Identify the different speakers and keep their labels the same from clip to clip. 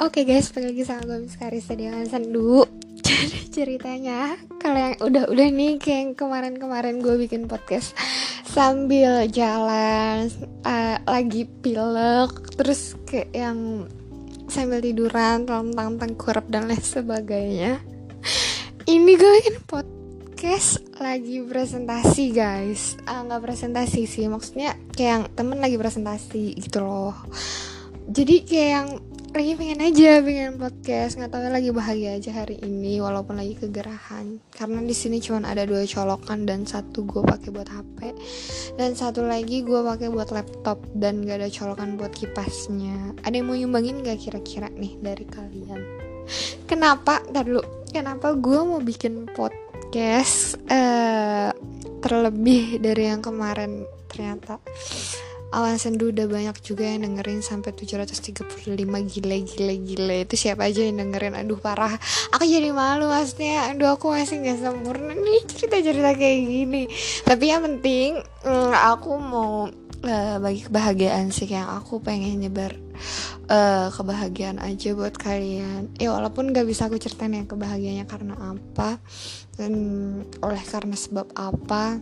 Speaker 1: Oke guys, balik lagi sama gue Miss Karisa dengan Sendu. Jadi ceritanya Kalau yang udah-udah nih Kayak kemarin-kemarin gue bikin podcast Sambil jalan uh, Lagi pilek Terus kayak yang Sambil tiduran Tentang tengkurap dan lain sebagainya. Ini gue bikin podcast Lagi presentasi guys. Uh, Gak presentasi sih Maksudnya kayak yang temen lagi presentasi gitu loh. Jadi kayak yang lagi pengen aja pengen podcast. Nggak tahu lagi bahagia aja hari ini walaupun lagi kegerahan. Karena di sini cuma ada dua colokan dan satu gue pakai buat hp dan satu lagi gue pakai buat laptop dan gak ada colokan buat kipasnya. Ada yang mau nyumbangin gak kira-kira nih dari kalian? Kenapa? Ntar dulu. Kenapa gue mau bikin podcast uh, terlebih dari yang kemarin? Ternyata Awan Sendu udah banyak juga yang dengerin sampai 735 gile gile gile. Itu siapa aja yang dengerin? Aduh parah. Aku jadi malu maksudnya. Aduh aku masih nggak sempurna nih cerita cerita kayak gini. Tapi yang penting mm, aku mau uh, bagi kebahagiaan sih. Yang aku pengen nyebar uh, kebahagiaan aja buat kalian. Ya walaupun gak bisa aku ceritain yang kebahagiaannya karena apa dan oleh karena sebab apa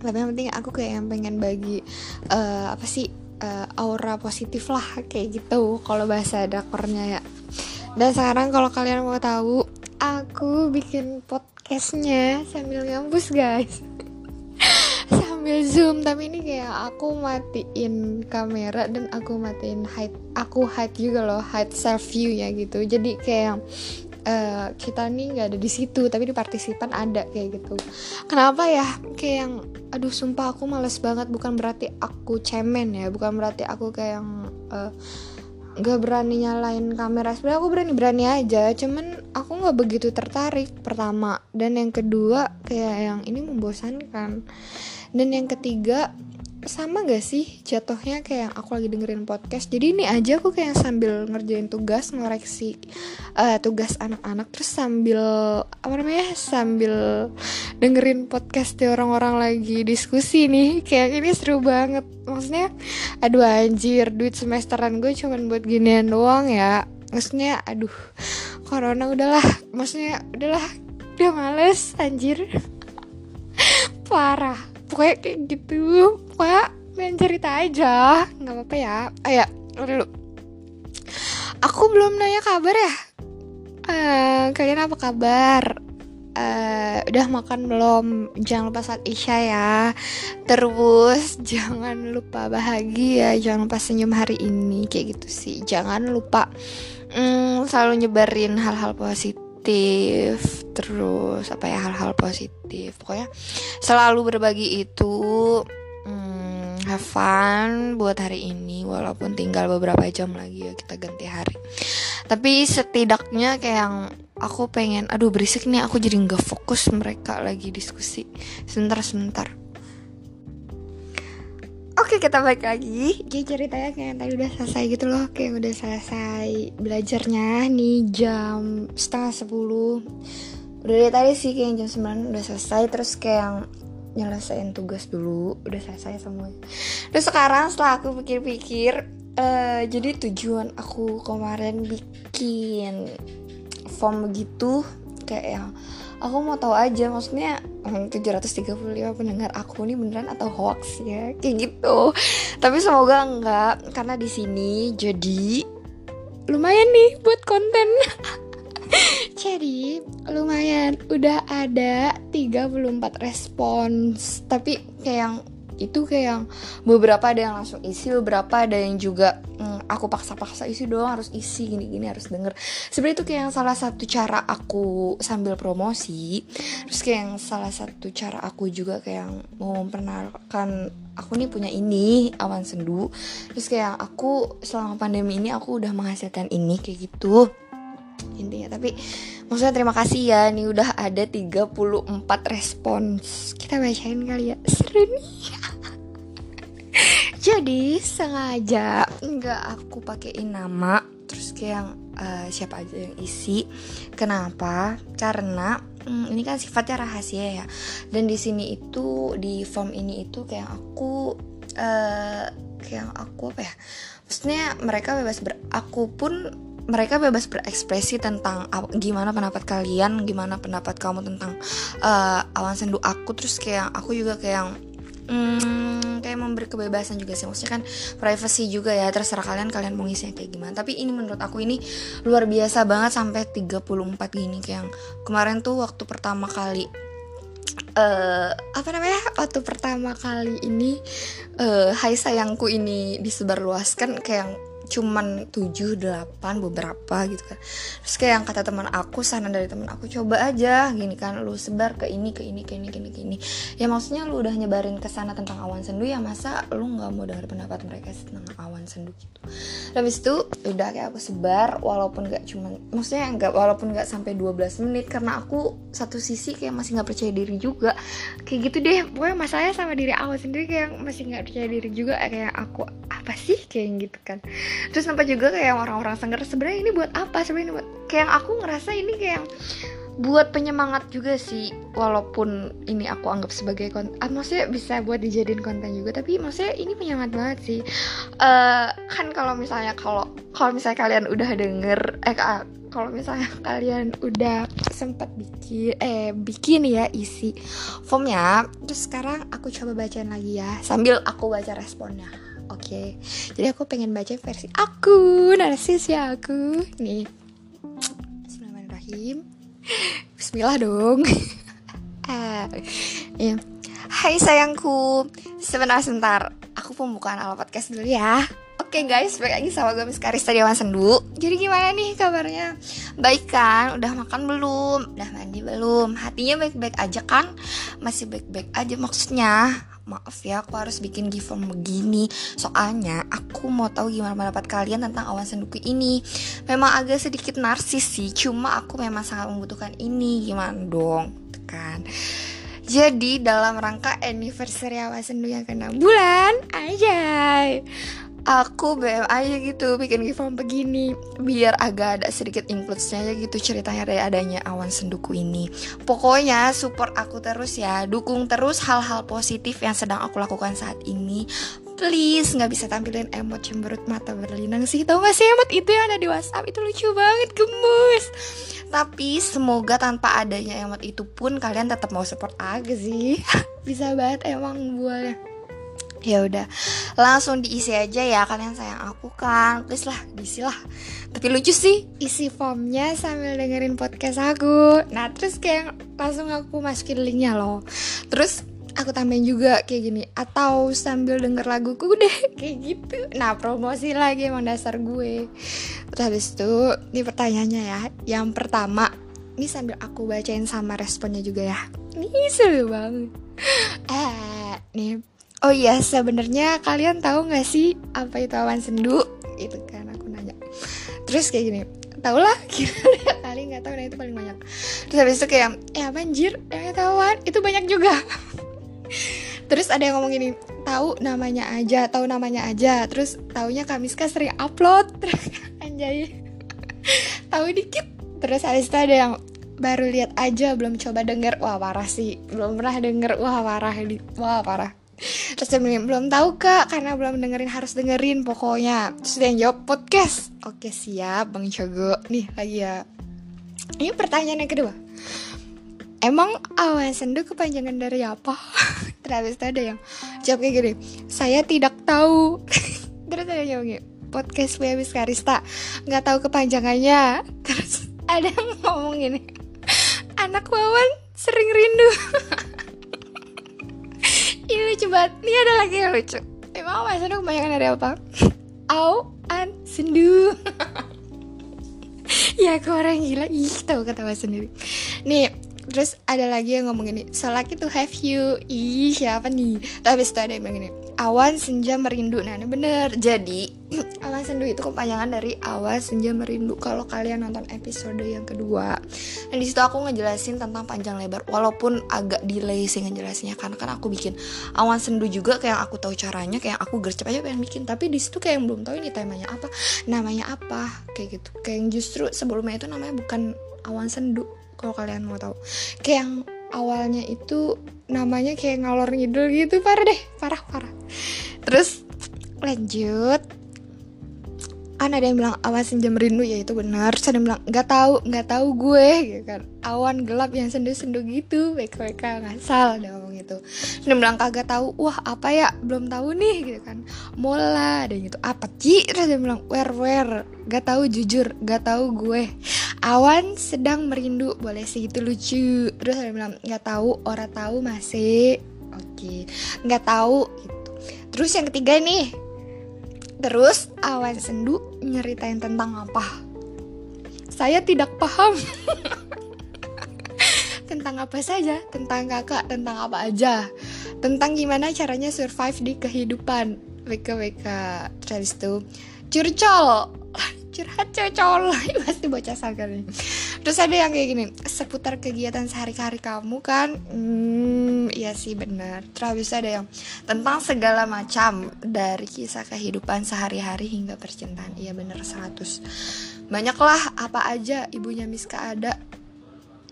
Speaker 1: tapi yang penting aku kayak yang pengen bagi uh, apa sih uh, aura positif lah kayak gitu kalau bahasa dakornya ya. Dan sekarang kalau kalian mau tahu aku bikin podcastnya sambil ngampus guys. Sambil zoom tapi ini kayak aku matiin kamera dan aku matiin hide aku hide juga loh hide self view ya gitu. Jadi kayak Uh, kita nih nggak ada di situ tapi di partisipan ada kayak gitu. Kenapa ya? Kayak yang aduh sumpah aku males banget. Bukan berarti aku cemen ya bukan berarti aku kayak yang uh, berani nyalain kamera. Sebenarnya aku berani berani aja cuman aku nggak begitu tertarik pertama. Dan yang kedua kayak yang ini membosankan. Dan yang ketiga sama gak sih jatuhnya kayak aku lagi dengerin podcast? Jadi ini aja aku kayak sambil ngerjain tugas ngoreksi uh, tugas anak-anak terus sambil apa namanya sambil dengerin podcast di orang-orang lagi diskusi nih. Kayak ini seru banget. Maksudnya aduh anjir duit semesteran gue cuman buat ginian doang ya. Maksudnya aduh corona udahlah. Maksudnya udahlah. Udah males anjir. Parah. Pokoknya kayak gitu pak main cerita aja. Nggak apa-apa ya. Ayo dulu aku belum nanya kabar ya. Uh, kalian apa kabar? Uh, udah makan belum? Jangan lupa saat isya ya. Terus jangan lupa bahagia. Jangan lupa senyum hari ini. Kayak gitu sih. Jangan lupa um, selalu nyebarin hal-hal positif positif. Terus apa ya hal-hal positif. Pokoknya selalu berbagi itu hmm, have fun buat hari ini walaupun tinggal beberapa jam lagi ya kita ganti hari. Tapi setidaknya kayak yang aku pengen aduh berisik nih aku jadi nggak fokus mereka lagi diskusi. Sebentar sebentar. Oke kita balik lagi. Jadi ceritanya kayak tadi udah selesai gitu loh. Kayak udah selesai belajarnya Nih jam setengah sepuluh. Udah dari tadi sih kayak jam sembilan udah selesai Terus kayak nyelesain tugas dulu Udah selesai semuanya. Terus sekarang setelah aku pikir-pikir uh, Jadi tujuan aku kemarin bikin form begitu Kayak yang aku mau tahu aja maksudnya 735 pendengar aku ini beneran atau hoax ya? Kayak gitu. Tapi semoga enggak karena di sini jadi lumayan nih buat konten. Jadi lumayan udah ada 34 respons. Tapi kayak yang itu kayak yang beberapa ada yang langsung isi beberapa ada yang juga hmm, aku paksa-paksa isi doang harus isi gini-gini harus denger. Sebenarnya itu kayak yang salah satu cara aku sambil promosi. Terus kayak yang salah satu cara aku juga kayak yang mau memperkenalkan aku nih punya ini awan sendu. Terus kayak aku selama pandemi ini aku udah menghasilkan ini kayak gitu. Intinya tapi maksudnya terima kasih ya nih udah ada 34 respons. Kita bacain kali ya. Seru nih. Jadi sengaja nggak aku pakein nama terus kayak yang uh, siapa aja yang isi. Kenapa? Karena hmm, ini kan sifatnya rahasia ya. Dan di sini itu di form ini itu kayak aku uh, kayak aku apa ya? Maksudnya mereka bebas ber aku pun mereka bebas berekspresi tentang gimana pendapat kalian, gimana pendapat kamu tentang uh, awan sendu aku. Terus kayak aku juga kayak hmm, kayak memberi kebebasan juga sih. Maksudnya kan privacy juga ya. Terserah kalian kalian mau ngisinya kayak gimana. Tapi ini menurut aku ini luar biasa banget sampai 34 gini kayak yang kemarin tuh waktu pertama kali uh, apa namanya waktu pertama kali ini uh, Hai sayangku ini disebarluaskan kayak cuman 7 8 beberapa gitu kan. Terus kayak yang kata teman aku, sana dari teman aku coba aja gini kan lu sebar ke ini ke ini ke ini ke ini ke ini. Ya maksudnya lu udah nyebarin ke sana tentang awan sendu ya masa lu nggak mau dengar pendapat mereka tentang awan sendu gitu. Habis itu udah kayak aku sebar walaupun gak cuman maksudnya nggak walaupun nggak sampai 12 menit karena aku satu sisi kayak masih nggak percaya diri juga. Kayak gitu deh. Pokoknya masalahnya sama diri aku sendiri kayak masih nggak percaya diri juga kayak aku apa sih? Kayak gitu kan. Terus sampai juga kayak orang-orang sengger sebenarnya ini buat apa? Sebenarnya buat kayak aku ngerasa ini kayak buat penyemangat juga sih. Walaupun ini aku anggap sebagai konten ah, maksudnya bisa buat dijadiin konten juga tapi maksudnya ini penyemangat banget sih. Uh, kan kalau misalnya kalau kalau misalnya kalian udah denger eh kalau misalnya kalian udah sempat bikin eh bikin ya isi formnya terus sekarang aku coba bacain lagi ya sambil aku baca responnya oke okay. jadi aku pengen baca versi aku narsis ya aku nih Bismillahirrahmanirrahim Bismillah dong ah, ya. Hai sayangku Sebentar sebentar Aku pembukaan ala podcast dulu ya Oke okay guys, balik lagi sama gue Miss Karista Dewan Sendu Jadi gimana nih kabarnya? Baik kan? Udah makan belum? Udah mandi belum? Hatinya baik-baik aja kan? Masih baik-baik aja maksudnya maaf ya aku harus bikin form begini. Soalnya aku mau tahu gimana pendapat kalian tentang awan senduku ini. Memang agak sedikit narsis sih cuma aku memang sangat membutuhkan ini. Gimana dong? Kan. Jadi dalam rangka anniversary awan sendu yang ke 6 bulan aja aku BM aja gitu bikin giveaway begini. Biar agak ada sedikit includes-nya ya gitu ceritanya dari adanya awan senduku ini. Pokoknya support aku terus ya. Dukung terus hal-hal positif yang sedang aku lakukan saat ini. Please nggak bisa tampilin emot cemberut mata berlinang sih. Tau gak sih emot itu yang ada di WhatsApp? Itu lucu banget gemes. Tapi semoga tanpa adanya emot itu pun kalian tetap mau support aku sih. Bisa banget emang buahnya ya udah langsung diisi aja ya kalian sayang aku kan. Please lah diisi lah. Tapi lucu sih. Isi formnya sambil dengerin podcast aku. Nah terus kayak langsung aku masukin linknya loh. Terus aku tambahin juga kayak gini atau sambil denger laguku deh kayak gitu. Nah promosi lagi emang dasar gue. Terus habis itu ini pertanyaannya ya. Yang pertama ini sambil aku bacain sama responnya juga ya. Ini seru banget. Eh nih Oh iya, sebenarnya kalian tahu nggak sih apa itu awan sendu? Itu kan aku nanya. Terus kayak gini, tau lah kira kali nggak tahu nah itu paling banyak. Terus habis itu kayak, eh apa anjir, eh tahuan itu banyak juga. Terus ada yang ngomong gini, tahu namanya aja, tahu namanya aja. Terus taunya Kamiska sering upload, terus anjay. tahu dikit. Terus habis itu ada yang baru lihat aja belum coba denger wah parah sih belum pernah denger wah parah wah parah terus dia belum tahu kak karena belum dengerin harus dengerin pokoknya. Terus dia yang jawab podcast. Oke siap bang Cogo nih lagi ya. Ini pertanyaan yang kedua. Emang awan sendu kepanjangan dari apa? Terus ada yang jawab kayak gini saya tidak tahu. Terus ada yang jawab podcast Webis Karista nggak tahu kepanjangannya. Terus ada yang ngomong gini anak wawan sering rindu lucu banget. Ini ada lagi yang lucu. Emang mas Sendu kebanyakan dari apa? Au an sendu. Ya aku orang gila. Ih tahu ketawa sendiri nih terus ada lagi yang ngomong gini so lucky to have you. Ih siapa nih? Tapi itu ada yang bilang gini awan senja merindu. Nah ini bener. Jadi awan sendu itu kepanjangan dari awan senja merindu. Kalau kalian nonton episode yang kedua dan di situ aku ngejelasin tentang panjang lebar. Walaupun agak delay sih ngejelasinnya karena kan aku bikin awan sendu juga kayak aku tahu caranya kayak aku gercep aja pengen bikin. Tapi di situ kayak yang belum tahu ini temanya apa namanya apa kayak gitu. Kayak yang justru sebelumnya itu namanya bukan awan sendu kalau kalian mau tahu. Kayak yang awalnya itu namanya kayak ngalor ngidul gitu parah deh. Parah parah terus lanjut kan ada yang bilang awan senja merindu ya itu benar. Terus ada yang bilang nggak tahu nggak tahu gue. Gitu kan. Awan gelap yang sendu-sendu gitu. WKWK ngasal ada ngomong gitu ada yang bilang kagak tahu. Wah apa ya? Belum tahu nih. Gitu kan. Mola ada yang gitu. Apa sih terus bilang where where nggak tahu jujur nggak tahu gue. Awan sedang merindu boleh sih itu lucu. Terus ada bilang nggak tahu orang tahu masih. Oke. Okay. nggak tahu gitu. Terus yang ketiga nih. Terus awan sendu nyeritain tentang apa? Saya tidak paham. tentang apa saja? Tentang kakak, tentang apa aja? Tentang gimana caranya survive di kehidupan. WK-WK. Terus itu curcol. Curhat cocol. Pasti bocah nih. Terus ada yang kayak gini, seputar kegiatan sehari-hari kamu kan? Hmm, iya sih benar. Terus ada yang tentang segala macam dari kisah kehidupan sehari-hari hingga percintaan. Iya benar 100. Banyaklah apa aja ibunya Miska ada,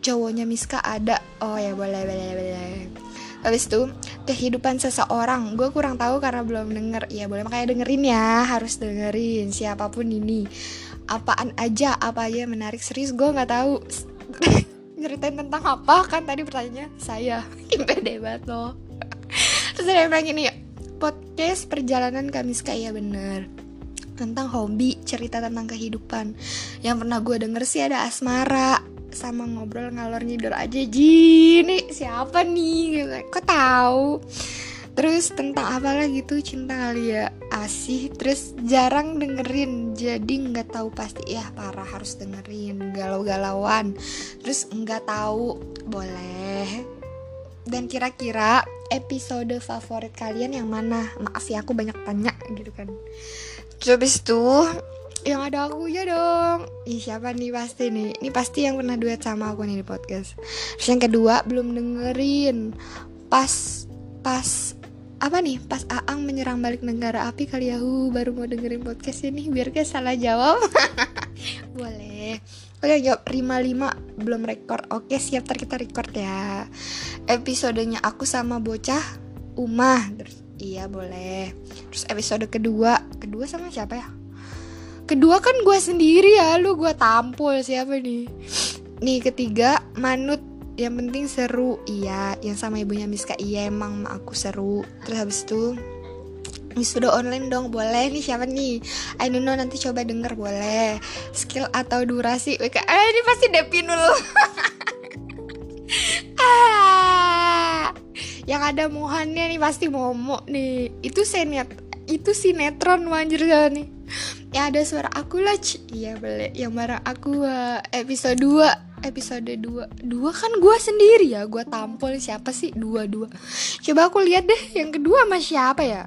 Speaker 1: cowoknya Miska ada. Oh ya boleh boleh boleh. Habis itu kehidupan seseorang Gue kurang tahu karena belum denger Ya boleh makanya dengerin ya Harus dengerin siapa pun ini apaan aja apa aja menarik serius gue nggak tahu ceritain tentang apa? Kan tadi pertanyaannya saya. Pede banget loh. Terus ada yang bilang gini podcast perjalanan Kamiska ya bener. Tentang hobi cerita tentang kehidupan. Yang pernah gue denger sih ada asmara sama ngobrol ngalor ngidor aja. Ji nih siapa nih? Kok tahu Terus tentang apa lagi tuh cinta kali ya? Asih Terus jarang dengerin Jadi nggak tahu pasti Ya parah harus dengerin Galau-galauan. Terus nggak tahu Boleh. Dan kira-kira episode favorit kalian yang mana? Maaf ya aku banyak tanya gitu kan. Terus itu yang ada aku ya dong. Ih siapa nih pasti nih? Ini pasti yang pernah duet sama aku nih di podcast. Terus yang kedua belum dengerin. Pas Pas apa nih? Pas Aang menyerang balik negara api kali ya. Hu baru mau dengerin podcast ini. Biar gak salah jawab. Boleh. Oke jawab Rima lima. Belum record. Oke siap. Ntar kita record ya. Episodenya aku sama bocah Umah Terus iya boleh. Terus episode kedua. Kedua sama siapa ya? Kedua kan gue sendiri ya. Lu gue tampol siapa nih? Nih ketiga Manut yang penting seru. Iya yang sama ibunya Miska. Iya emang aku seru. Terus habis itu sudah online dong. Boleh nih siapa nih? I don't know nanti coba denger boleh. Skill atau durasi? WK eh ini pasti Depinul ah. Yang ada Mohannya nih pasti Momo nih. Itu senet itu sinetron wanjir nih. Ya ada suara aku lah iya boleh. Yang marah aku uh, episode 2 episode 2 dua kan gue sendiri ya gue tampol siapa sih? Dua dua. Coba aku lihat deh yang kedua sama siapa ya?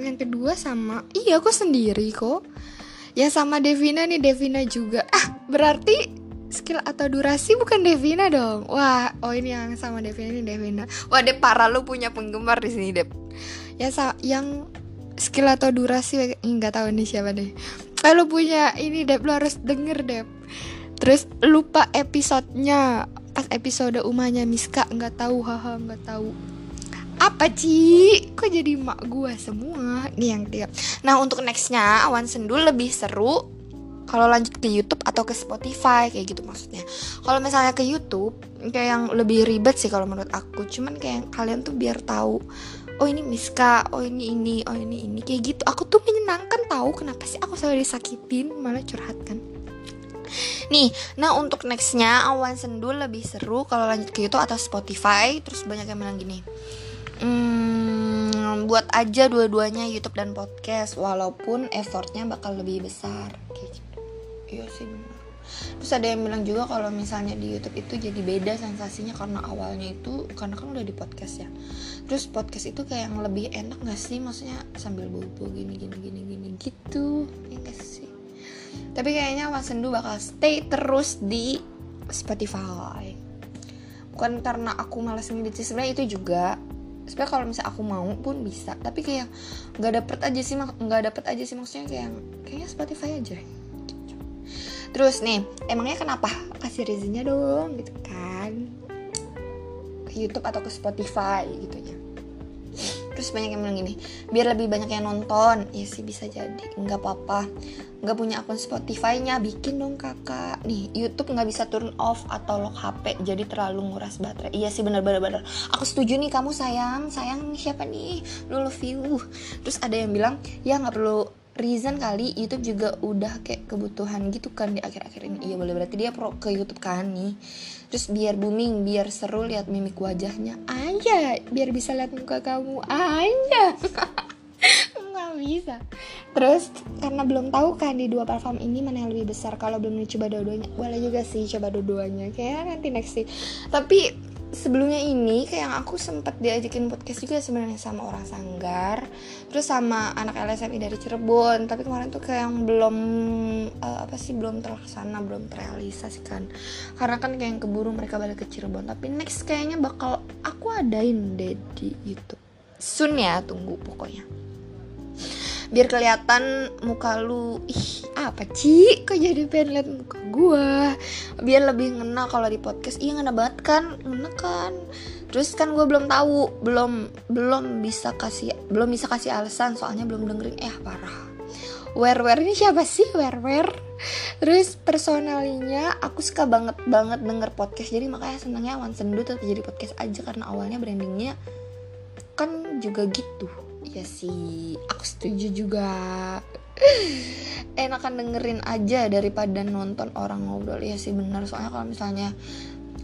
Speaker 1: Yang kedua sama iya aku sendiri kok. Ya sama Devina nih Devina juga. Ah berarti skill atau durasi bukan Devina dong. Wah oh ini yang sama Devina ini Devina. Wah deh parah lu punya penggemar di sini deh ya yang skill atau durasi nggak tahu nih siapa deh. Kalau punya ini deh lu harus denger deh terus lupa episodenya. Pas episode umahnya Miska nggak tahu haha nggak tahu. Apa sih kok jadi mak gue semua? Nih yang dia nah untuk nextnya awan sendu lebih seru kalau lanjut ke YouTube atau ke Spotify kayak gitu maksudnya. Kalau misalnya ke YouTube kayak yang lebih ribet sih kalau menurut aku. Cuman kayak kalian tuh biar tahu oh ini Miska oh ini ini oh ini ini kayak gitu. Aku tuh menyenangkan tahu kenapa sih aku selalu disakitin malah curhat kan Nih, nah untuk nextnya Awan Sendu lebih seru kalau lanjut ke YouTube atau Spotify. Terus banyak yang bilang gini, hmm, buat aja dua-duanya YouTube dan podcast, walaupun effortnya bakal lebih besar. Gitu. Iya sih. Terus ada yang bilang juga kalau misalnya di YouTube itu jadi beda sensasinya karena awalnya itu karena kan udah di podcast ya. Terus podcast itu kayak yang lebih enak gak sih? Maksudnya sambil bobo gini gini gini gini gitu. Ya sih? Tapi kayaknya Mas Sendu bakal stay terus di Spotify. Bukan karena aku malas ngedit sebenarnya itu juga. Sebenarnya kalau misalnya aku mau pun bisa. Tapi kayak nggak dapet aja sih nggak dapet aja sih maksudnya kayak kayaknya Spotify aja. Terus nih emangnya kenapa kasih reasonnya dong gitu kan? Ke YouTube atau ke Spotify gitu terus banyak yang bilang gini biar lebih banyak yang nonton. Ya sih bisa jadi. Nggak apa-apa. Nggak punya akun Spotify-nya bikin dong kakak. Nih YouTube nggak bisa turn off atau lock HP jadi terlalu nguras baterai. Iya sih bener-bener aku setuju nih kamu sayang. Sayang siapa nih? Lu love you. Terus ada yang bilang ya nggak perlu reason kali YouTube juga udah kayak kebutuhan gitu kan di akhir-akhir ini. Iya boleh berarti dia pro ke YouTube kan nih. Terus biar booming biar seru lihat mimik wajahnya. Aja biar bisa lihat muka kamu. Aja. Nggak bisa. Terus karena belum tahu kan di dua platform ini mana yang lebih besar. Kalau belum coba dua-duanya. Boleh juga sih coba dua-duanya. Kayak nanti next sih. Tapi sebelumnya ini kayak yang aku sempat diajakin podcast juga sebenarnya sama orang Sanggar terus sama anak LSMI dari Cirebon tapi kemarin tuh kayak yang belum uh, apa sih belum terlaksana belum terrealisasikan. Karena kan kayak yang keburu mereka balik ke Cirebon tapi next kayaknya bakal aku adain deh di YouTube. Soon ya tunggu pokoknya. Biar kelihatan muka lu ih apa sih kok jadi pengen liat muka gua? Biar lebih ngena kalau di podcast. Iya ngena banget kan? Ngena kan? Terus kan gue belum tahu. Belum belum bisa kasih belum bisa kasih alasan. Soalnya belum dengerin. Eh parah. Where ini siapa sih? Where terus personalinya aku suka banget banget denger podcast. Jadi makanya senangnya Awan Sendu tetap jadi podcast aja. Karena awalnya brandingnya kan juga gitu. Ya sih. Aku setuju juga enakan dengerin aja daripada nonton orang ngobrol. Ya sih benar soalnya kalau misalnya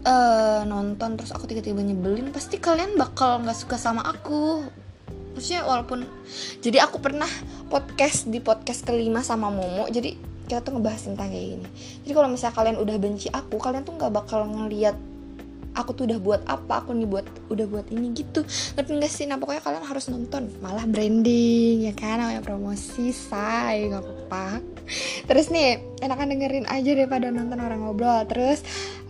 Speaker 1: uh, nonton terus aku tiba-tiba nyebelin pasti kalian bakal nggak suka sama aku. Maksudnya walaupun jadi aku pernah podcast di podcast kelima sama Momo jadi kita tuh ngebahas tentang kayak gini. Jadi kalau misalnya kalian udah benci aku kalian tuh nggak bakal ngeliat aku tuh udah buat apa aku nih buat udah buat ini gitu. Ngerti gak sih nah pokoknya kalian harus nonton. Malah branding ya kan? Namanya promosi say nggak apa-apa. Terus nih enakan dengerin aja daripada nonton orang ngobrol. Terus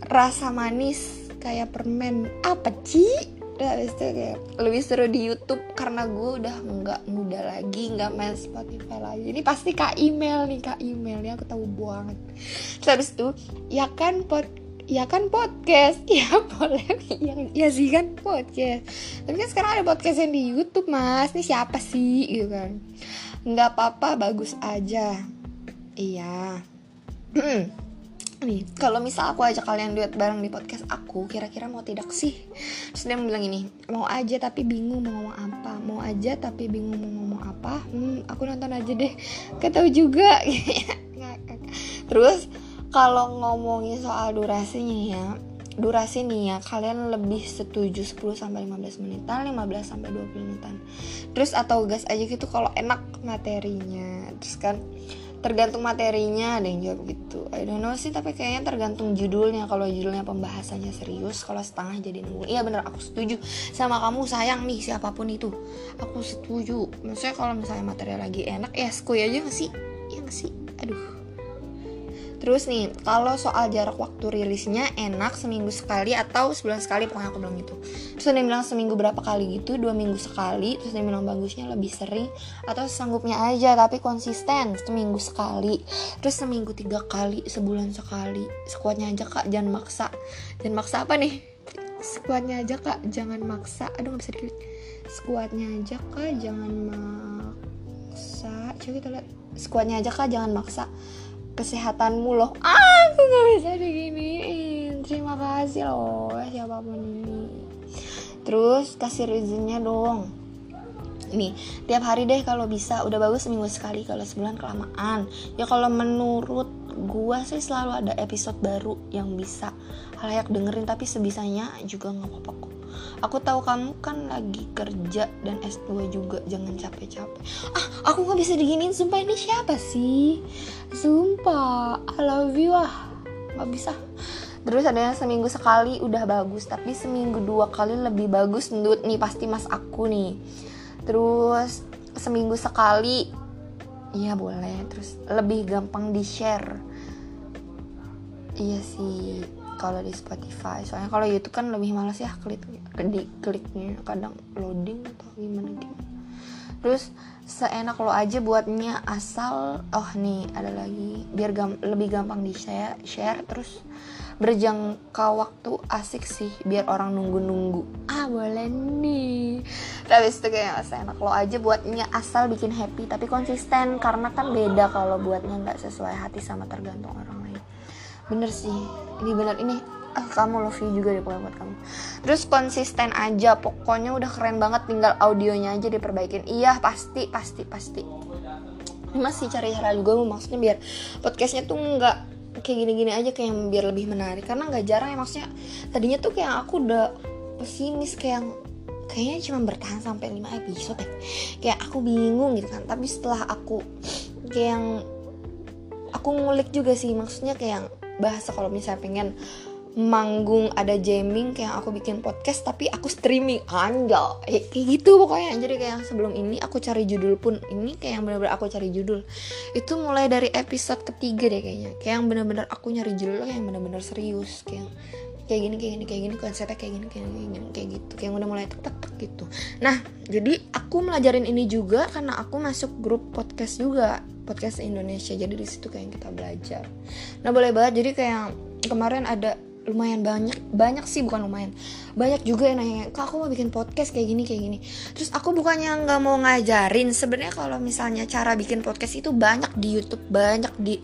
Speaker 1: rasa manis kayak permen. Apa sih udah habis itu kayak lebih seru di YouTube karena gue udah nggak muda lagi nggak main Spotify lagi. Ini pasti kak email nih kak email ya aku tahu banget. Terus habis itu ya kan pot ya kan podcast? Ya boleh. Ya, ya sih kan. Podcast. Tapi kan sekarang ada podcast yang di YouTube mas. Ini siapa sih? Gitu kan. Nggak apa-apa bagus aja. Iya. Nih kalau misal aku ajak kalian duet bareng di podcast aku kira-kira mau tidak sih? Terus dia bilang ini mau aja tapi bingung mau ngomong apa. Mau aja tapi bingung mau ngomong apa. Hmm aku nonton aja deh. Ketau juga. Terus kalau ngomongin soal durasinya ya durasi nih ya kalian lebih setuju 10 sampai 15 menitan 15 sampai 20 menitan. Terus atau gas aja gitu kalau enak materinya. Terus kan tergantung materinya ada yang jawab gitu. I don't know sih tapi kayaknya tergantung judulnya. Kalau judulnya pembahasannya serius kalau setengah jadi nunggu. Iya bener aku setuju. Sama kamu sayang nih siapa pun itu. Aku setuju. Maksudnya kalau misalnya material lagi enak ya skuy aja gak sih? Ya gak sih? Aduh Terus nih, kalau soal jarak waktu rilisnya enak seminggu sekali atau sebulan sekali pokoknya aku bilang gitu. Terus yang bilang seminggu berapa kali gitu, dua minggu sekali. Terus yang bilang bagusnya lebih sering atau sanggupnya aja tapi konsisten seminggu sekali. Terus seminggu tiga kali, sebulan sekali. Sekuatnya aja kak, jangan maksa. Jangan maksa apa nih? Sekuatnya aja kak, jangan maksa. Aduh nggak bisa dikit. Sekuatnya aja kak, jangan maksa. Coba kita lihat. Sekuatnya aja kak, jangan maksa kesehatanmu loh. Ah, aku nggak bisa diginiin. Terima kasih loh siapa pun ini. Terus kasih reasonnya dong. Nih tiap hari deh kalau bisa. Udah bagus seminggu sekali kalau sebulan kelamaan. Ya kalau menurut gua sih selalu ada episode baru yang bisa layak dengerin tapi sebisanya juga nggak apa-apa kok aku tahu kamu kan lagi kerja dan S2 juga jangan capek-capek. Ah aku nggak bisa diginin sumpah ini siapa sih? Sumpah I love you ah. Nggak bisa. Terus ada yang seminggu sekali udah bagus tapi seminggu dua kali lebih bagus menurut nih pasti mas aku nih. Terus seminggu sekali iya boleh. Terus lebih gampang di share iya sih kalau di Spotify. Soalnya kalau YouTube kan lebih males ya klik di kliknya kadang loading atau gimana gitu. Terus seenak lo aja buatnya asal oh nih ada lagi. Biar gam lebih gampang di share share terus berjangka waktu asik sih biar orang nunggu-nunggu. Ah boleh nih. Tapi itu kayak enak lo aja buatnya asal bikin happy tapi konsisten. Karena kan beda kalau buatnya nggak sesuai hati sama tergantung orang lain. Bener sih. Ini bener ini kamu love you juga deh pokoknya buat kamu. Terus konsisten aja pokoknya udah keren banget tinggal audionya aja diperbaikin. Iya pasti pasti pasti. Ini masih cari cara juga maksudnya biar podcastnya tuh nggak kayak gini-gini aja kayak biar lebih menarik. Karena nggak jarang ya maksudnya tadinya tuh kayak aku udah pesimis kayak kayaknya cuma bertahan sampai 5 episode ya kayak aku bingung gitu kan. Tapi setelah aku kayak yang aku ngulik juga sih. Maksudnya kayak bahasa kalau misalnya pengen manggung ada jamming kayak aku bikin podcast tapi aku streaming anjal eh, kayak gitu pokoknya. Jadi kayak sebelum ini aku cari judul pun ini kayak yang bener-bener aku cari judul. Itu mulai dari episode ketiga deh kayaknya. Kayak yang bener-bener aku nyari judul kayak yang bener-bener serius kayak kayak gini kayak gini kayak gini konsepnya kayak gini kayak gini kayak gitu. Kayak udah mulai tek tek gitu. Nah jadi aku melajarin ini juga karena aku masuk grup podcast juga podcast Indonesia. Jadi di situ kayak kita belajar. Nah boleh banget. Jadi kayak kemarin ada lumayan banyak banyak sih bukan lumayan. Banyak juga yang nanya kak aku mau bikin podcast kayak gini kayak gini. Terus aku bukannya nggak mau ngajarin sebenarnya kalau misalnya cara bikin podcast itu banyak di YouTube banyak di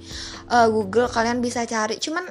Speaker 1: uh, Google kalian bisa cari. Cuman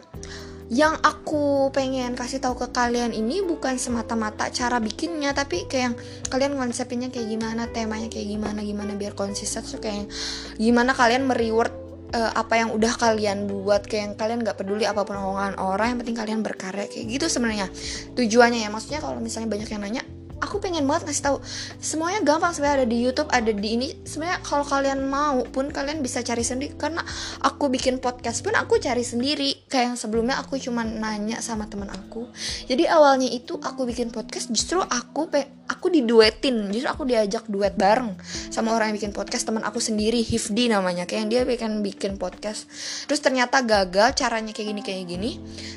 Speaker 1: yang aku pengen kasih tahu ke kalian ini bukan semata-mata cara bikinnya tapi kayak kalian konsepnya kayak gimana temanya kayak gimana gimana biar konsisten so kayak gimana kalian mereward uh, apa yang udah kalian buat kayak yang kalian nggak peduli apa pun omongan orang yang penting kalian berkarya kayak gitu sebenarnya tujuannya ya. Maksudnya kalau misalnya banyak yang nanya aku pengen banget ngasih tahu semuanya gampang sebenarnya ada di YouTube ada di ini. Sebenarnya kalau kalian mau pun kalian bisa cari sendiri karena aku bikin podcast pun aku cari sendiri. Kayak yang sebelumnya aku cuma nanya sama teman aku. Jadi awalnya itu aku bikin podcast justru aku pe aku diduetin. Justru aku diajak duet bareng sama orang yang bikin podcast teman aku sendiri Hifdi namanya. Kayak yang dia bikin bikin podcast. Terus ternyata gagal caranya kayak gini kayak gini.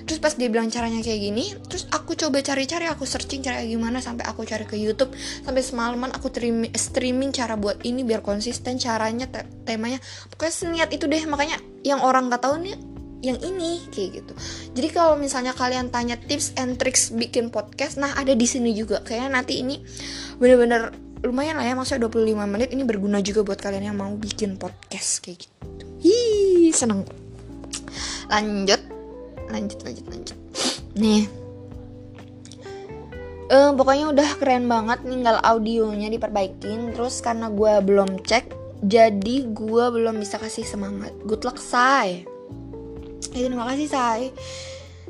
Speaker 1: Terus pas dia bilang caranya kayak gini terus aku coba cari-cari aku searching cara gimana sampai aku cari ke YouTube sampai semalaman aku streaming, streaming cara buat ini biar konsisten caranya te temanya pokoknya seniat itu deh makanya yang orang nggak tahu nih yang ini kayak gitu. Jadi kalau misalnya kalian tanya tips and tricks bikin podcast, nah ada di sini juga. Kayaknya nanti ini bener-bener lumayan lah ya, maksudnya 25 menit ini berguna juga buat kalian yang mau bikin podcast kayak gitu. Hi, seneng. Lanjut, lanjut, lanjut, lanjut. Nih, uh, pokoknya udah keren banget tinggal audionya diperbaikin terus karena gue belum cek jadi gue belum bisa kasih semangat good luck say ya, terima kasih say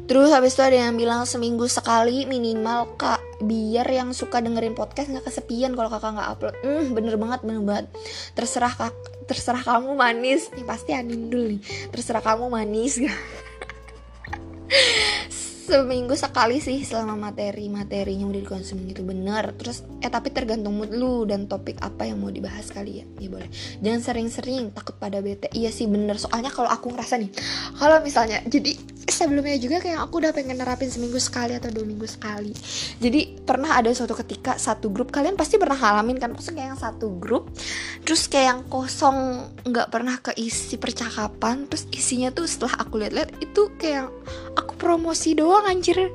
Speaker 1: Terus habis itu ada yang bilang seminggu sekali minimal kak biar yang suka dengerin podcast nggak kesepian kalau kakak nggak upload. Hmm bener banget bener banget. Terserah kak terserah kamu manis nih pasti Anindul nih. Terserah kamu manis? seminggu sekali sih selama materi materinya udah dikonsumsi itu bener. Terus eh tapi tergantung mood lu dan topik apa yang mau dibahas kali ya. Ya boleh. Jangan sering-sering takut pada bete. Iya sih bener. Soalnya kalau aku ngerasa nih kalau misalnya jadi sebelumnya juga kayak aku udah pengen nerapin seminggu sekali atau dua minggu sekali. Jadi pernah ada suatu ketika satu grup kalian pasti pernah ngalamin kan? Maksudnya kayak yang satu grup terus kayak yang kosong nggak pernah keisi percakapan terus isinya tuh setelah aku lihat-lihat itu kayak aku promosi doang anjir.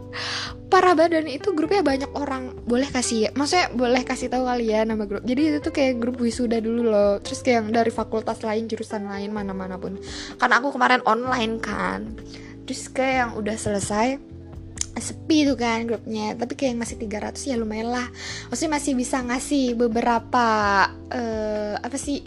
Speaker 1: Parah badan itu grupnya banyak orang. Boleh kasih ya maksudnya boleh kasih tahu kalian nama grup. Jadi itu tuh kayak grup wisuda dulu loh. Terus kayak yang dari fakultas lain jurusan lain mana-mana pun. Karena aku kemarin online kan terus kayak yang udah selesai sepi tuh kan grupnya. Tapi kayak yang masih 300 ya lumayan lah. Maksudnya masih bisa ngasih beberapa uh, apa sih?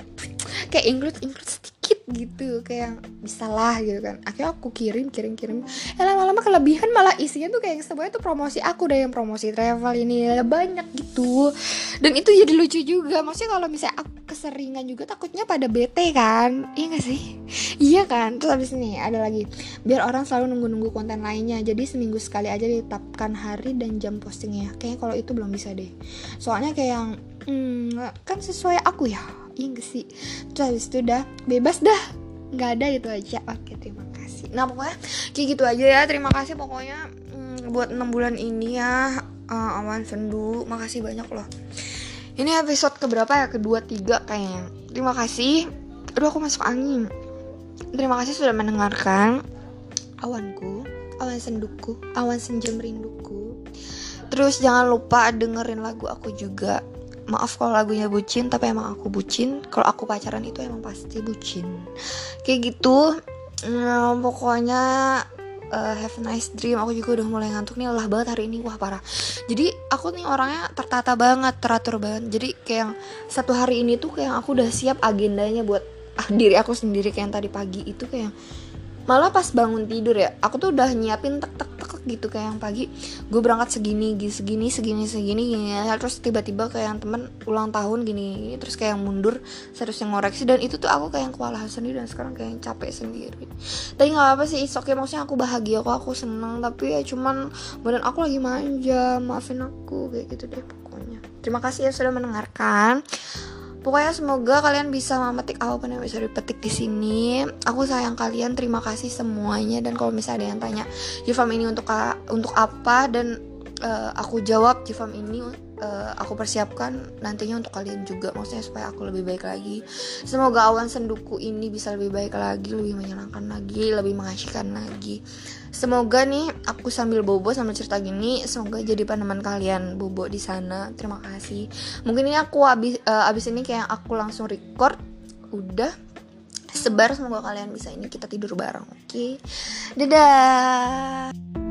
Speaker 1: Kayak include include gitu kayak bisa lah gitu kan. Akhirnya aku kirim kirim kirim. Eh lama-lama kelebihan malah isinya tuh kayak semuanya tuh promosi aku deh yang promosi travel ini banyak gitu. Dan itu jadi lucu juga. Maksudnya kalau misalnya aku keseringan juga takutnya pada bete kan. Iya gak sih? Iya kan? Terus habis ini ada lagi. Biar orang selalu nunggu-nunggu konten lainnya. Jadi seminggu sekali aja ditetapkan hari dan jam postingnya. Kayaknya kalau itu belum bisa deh. Soalnya kayak yang hmm, kan sesuai aku ya iya gak sih. Terus habis itu udah bebas dah. Nggak ada itu aja. Oke terima kasih. Nah pokoknya kayak gitu aja ya. Terima kasih pokoknya hmm, buat enam bulan ini ya. Uh, awan sendu. Makasih banyak loh. Ini episode keberapa ya? Kedua tiga kayaknya. Terima kasih. Aduh aku masuk angin. Terima kasih sudah mendengarkan. Awanku awan senduku awan senjam rinduku. Terus jangan lupa dengerin lagu aku juga maaf kalau lagunya bucin tapi emang aku bucin. Kalau aku pacaran itu emang pasti bucin. Kayak gitu. Nah, pokoknya uh, have a nice dream. Aku juga udah mulai ngantuk nih lelah banget hari ini. Wah parah. Jadi aku nih orangnya tertata banget teratur banget. Jadi kayak satu hari ini tuh kayak aku udah siap agendanya buat ah, diri aku sendiri. Kayak yang tadi pagi itu kayak malah pas bangun tidur ya aku tuh udah nyiapin tek tek tek gitu kayak yang pagi gue berangkat segini segini segini segini gini terus tiba-tiba kayak yang temen ulang tahun gini terus kayak yang mundur seharusnya ngoreksi dan itu tuh aku kayak yang kewalahan sendiri dan sekarang kayak yang capek sendiri. Tapi nggak apa sih oke okay maksudnya aku bahagia kok aku seneng tapi ya cuman badan aku lagi manja maafin aku kayak gitu deh pokoknya. Terima kasih ya sudah mendengarkan Pokoknya semoga kalian bisa memetik apa pun yang bisa dipetik di sini. Aku sayang kalian, terima kasih semuanya. Dan kalau misalnya ada yang tanya, Jifam ini untuk untuk apa? Dan uh, aku jawab Jifam ini uh, aku persiapkan nantinya untuk kalian juga. Maksudnya supaya aku lebih baik lagi. Semoga awan senduku ini bisa lebih baik lagi, lebih menyenangkan lagi, lebih mengasihkan lagi. Semoga nih aku sambil bobo sambil cerita gini, semoga jadi peneman kalian bobo di sana. Terima kasih. Mungkin ini aku abis uh, abis ini kayak aku langsung record. Udah sebar semoga kalian bisa ini kita tidur bareng. Oke. Okay? Dadah.